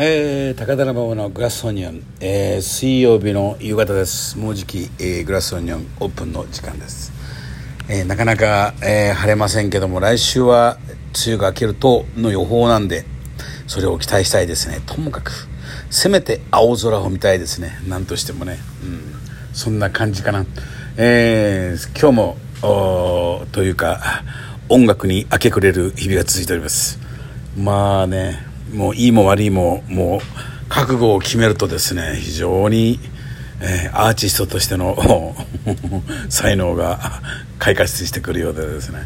えー、高田馬場のグラスオニオン、えー、水曜日の夕方です。もうじき、えー、グラスオニオンオープンの時間です、えー、なかなか、えー、晴れませんけども来週は梅雨が明けるとの予報なんでそれを期待したいですね。ともかくせめて青空を見たいですね。何としてもね、うん、そんな感じかな、えー、今日もというか音楽に明け暮れる日々が続いております。まあねもういいも悪いももう覚悟を決めるとですね非常に、えー、アーティストとしての 才能が 開花してくるようでですね、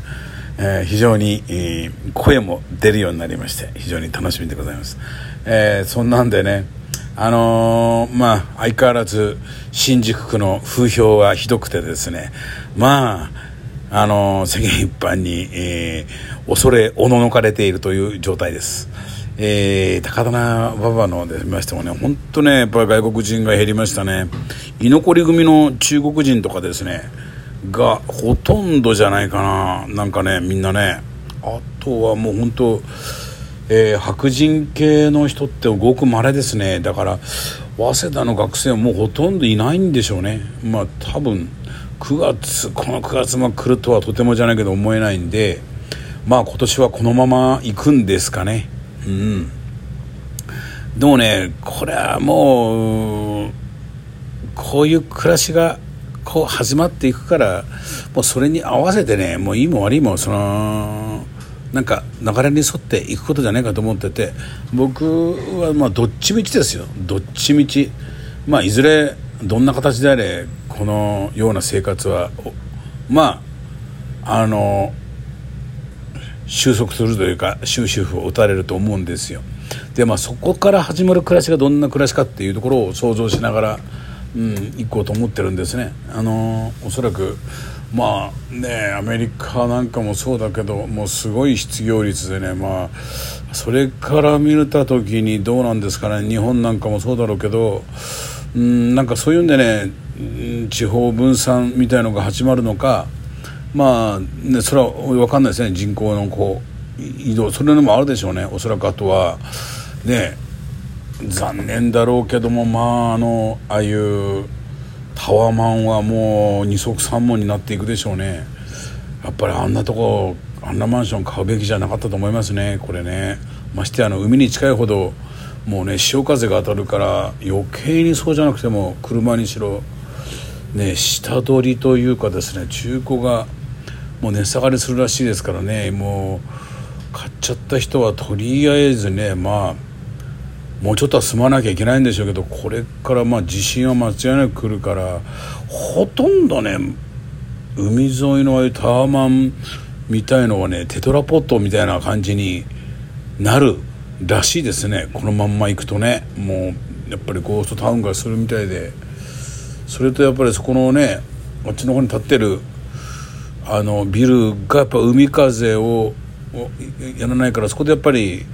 えー、非常に、えー、声も出るようになりまして非常に楽しみでございます、えー、そんなんでねあのー、まあ相変わらず新宿区の風評はひどくてですねまああの、世間一般に、えー、恐れおののかれているという状態ですえー、高田馬場ので見ましてもね、本当ね、やっぱり外国人が減りましたね。居残り組の中国人とかですね、がほとんどじゃないかな。なんかね、みんなね。あとはもう本当、えー、白人系の人ってごく稀ですね。だから、早稲田の学生はもうほとんどいないんでしょうね。まあ多分、9月、この9月も来るとはとてもじゃないけど思えないんで、まあ今年はこのまま行くんですかね。うん。でもねこれはもうこういう暮らしがこう始まっていくからもうそれに合わせてねもういいも悪いもそのなんか流れに沿っていくことじゃないかと思ってて僕はまあどっちみちですよ。どっちみち。まあいずれどんな形であれこのような生活はまああの収束するというか終止符を打たれると思うんですよ。でまあそこから始まる暮らしがどんな暮らしかっていうところを想像しながら、うん、行こうと思ってるんですね。あのおそらくまあねアメリカなんかもそうだけどもうすごい失業率でねまあそれから見れた時にどうなんですかね。日本なんかもそうだろうけどうんなんかそういうんでね地方分散みたいのが始まるのかまあ、ね、それは分かんないですね。人口のこう移動それのもあるでしょうね。おそらくあとはね残念だろうけどもまああのああいうタワーマンはもう二足三門になっていくでしょうね。やっぱりあんなとこあんなマンション買うべきじゃなかったと思いますね。これね。ましてあの海に近いほどもうね潮風が当たるから余計にそうじゃなくても車にしろね下取りというかですね中古がもう値下がりするらしいですからねもう買っちゃった人はとりあえずねまあもうちょっとは住まなきゃいけないんでしょうけどこれからまあ地震は間違いなく来るからほとんどね海沿いのああいうタワマンみたいのはねテトラポットみたいな感じになるらしいですね。このまんま行くとねもうやっぱりゴーストタウンがするみたいで。それとやっぱりそこのねあっちの方に立ってるあのビルがやっぱ海風をやらないからそこでやっぱり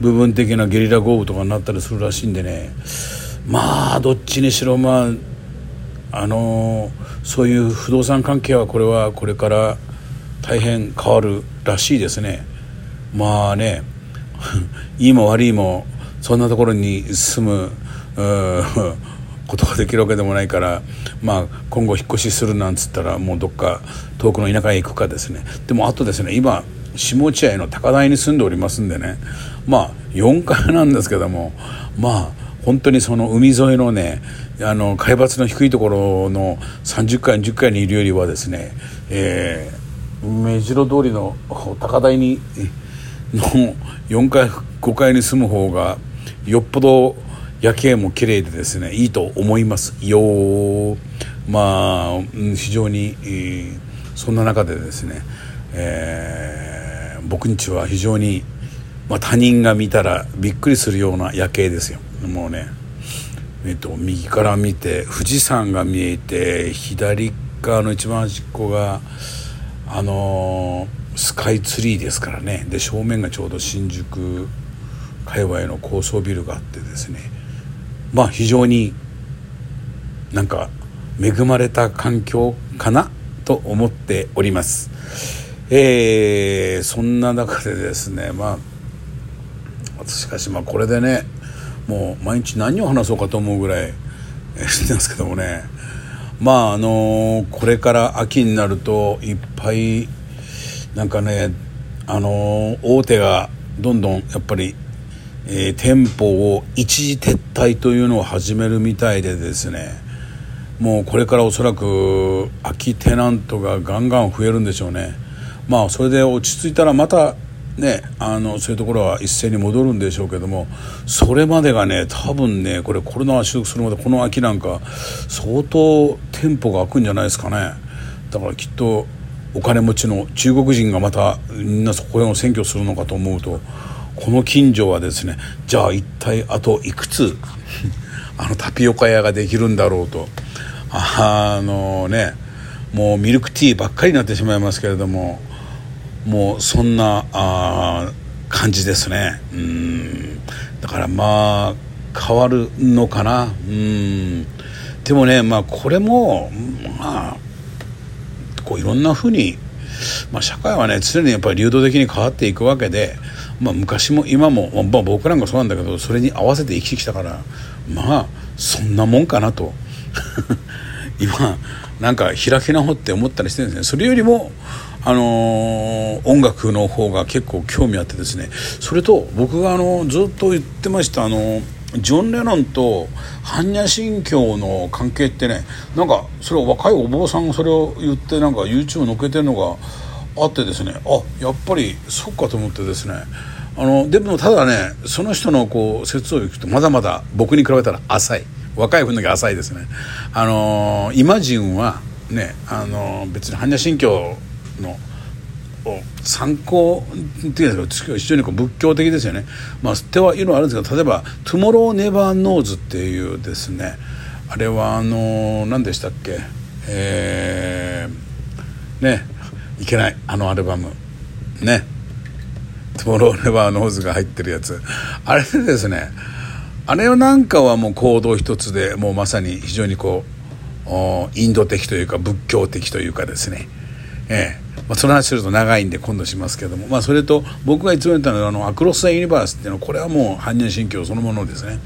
部分的なゲリラ豪雨とかになったりするらしいんでね。まあどっちにしろまああのそういう不動産関係はこれはこれから大変変わるらしいですね。まあね いいも悪いもそんなところに住むことができるわけでもないから、まあ、今後引っ越しするなんつったらもうどっか遠くの田舎へ行くかですね。でもあとですね今下落合の高台に住んでおりますんでねまあ4階なんですけどもまあ本当にその海沿いのねあの海抜の低いところの30階10階にいるよりはですね、えー、目白通りの高台にの4階5階に住む方がよっぽど夜景も綺麗でですねいいと思います。よまあ非常に、そんな中でですね、えー、僕んちは非常に、まあ、他人が見たらびっくりするような夜景ですよ。もうねえっと右から見て富士山が見えて左側の一番端っこがあのー、スカイツリーですからね。で正面がちょうど新宿界隈の高層ビルがあってですねまあ非常になんか恵まれた環境かなと思っております。えー、そんな中でですねまあしかしまあこれでねもう毎日何を話そうかと思うぐらいしてますけどもね。まああのこれから秋になるといっぱいなんかねあの大手がどんどんやっぱり、えー、店舗を一時撤退というのを始めるみたいでですねもうこれからおそらく空きテナントがガンガン増えるんでしょうね。まあそれで落ち着いたらまたねあのそういうところは一斉に戻るんでしょうけどもそれまでがね多分ねこれコロナが収束するまでこの秋なんか相当店舗が開くんじゃないですかね。だからきっとお金持ちの中国人がまたみんなそこへの選挙するのかと思うとこの近所はですねじゃあ一体あといくつ あのタピオカ屋ができるんだろうと。あのねもうミルクティーばっかりになってしまいますけれどももうそんなあ感じですね。うん。だからまあ変わるのかな。うん。でもねまあこれもまあこういろんなふうに、まあ、社会はね常にやっぱり流動的に変わっていくわけで、まあ、昔も今も、まあ、僕なんかそうなんだけどそれに合わせて生きてきたからまあそんなもんかなと。今なんか開き直って思ったりしてるんですね。それよりもあのー、音楽の方が結構興味あってですね。それと僕があのずっと言ってましたあのジョン・レノンと般若心経の関係ってねなんかそれを若いお坊さんがそれを言ってなんか YouTube 載っけてるのがあってですねあやっぱりそっかと思ってですねあのでもただねその人のこう説を聞くとまだまだ僕に比べたら浅い若い分だけ浅いですねあのイマジンはねあの別に般若心経の参考っていうんですか非常にこう仏教的ですよね。まあ、手はいろいろあるんですけど例えば「 Tomorrow Never Knows」っていうですねあれはあの何でしたっけえー、ねいけないあのアルバム。ね「トゥモロー・ネバー・ノーズ」が入ってるやつ。あれでですねあれなんかはもうコード一つでもうまさに非常にこうインド的というか仏教的というかですね。ええ。まあ、その話すると長いんで今度しますけども、まあ、それと僕がいつも言ったのはあの Across the Universe っていうのはこれはもう般若心経そのものですね、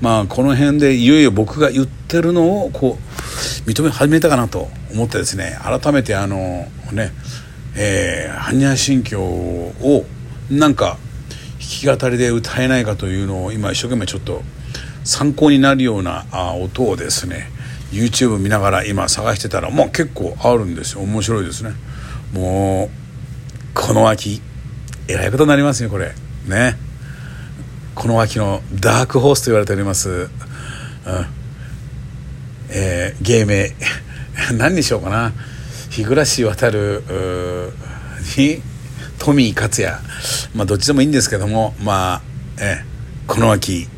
まあ、この辺でいよいよ僕が言ってるのをこう認め始めたかなと思ってですね改めてあのねえー、般若心経をなんか弾き語りで歌えないかというのを今一生懸命ちょっと参考になるようなあ音をですね YouTube 見ながら今探してたらまあ結構あるんですよ。面白いですね。もうこの秋えらいことになりますよこれ。ね。この秋のダークホースと言われております、うん。えー、芸名。何にしようかな。日暮渡るにトミー勝也。まあどっちでもいいんですけども。まあえー、この秋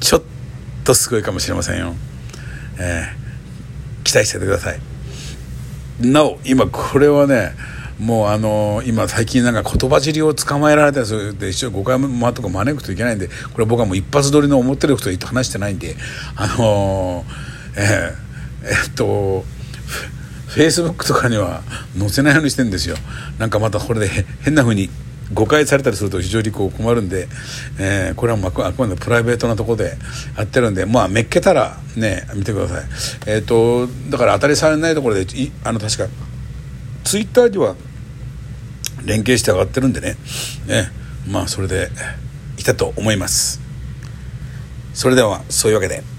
ちょっとすごいかもしれませんよ、えー、期待しててください。なお今これはねもうあの今最近なんか言葉尻を捕まえられたりするで一応誤解もとか招くといけないんでこれ僕はもう一発撮りの思ってることと話してないんであのえー、えっとフェイスブックとかには載せないようにしてるんですよ。なんかまたこれで変な風に誤解されたりすると非常にこう困るんで、えー、これはまあくまでプライベートなところでやってるんでまあめっけたらね見てください。えっ、ー、とだから当たりされないところであの確かツイッターでは連携して上がってるんでね。ねまあそれでいたと思います。それではそういうわけで。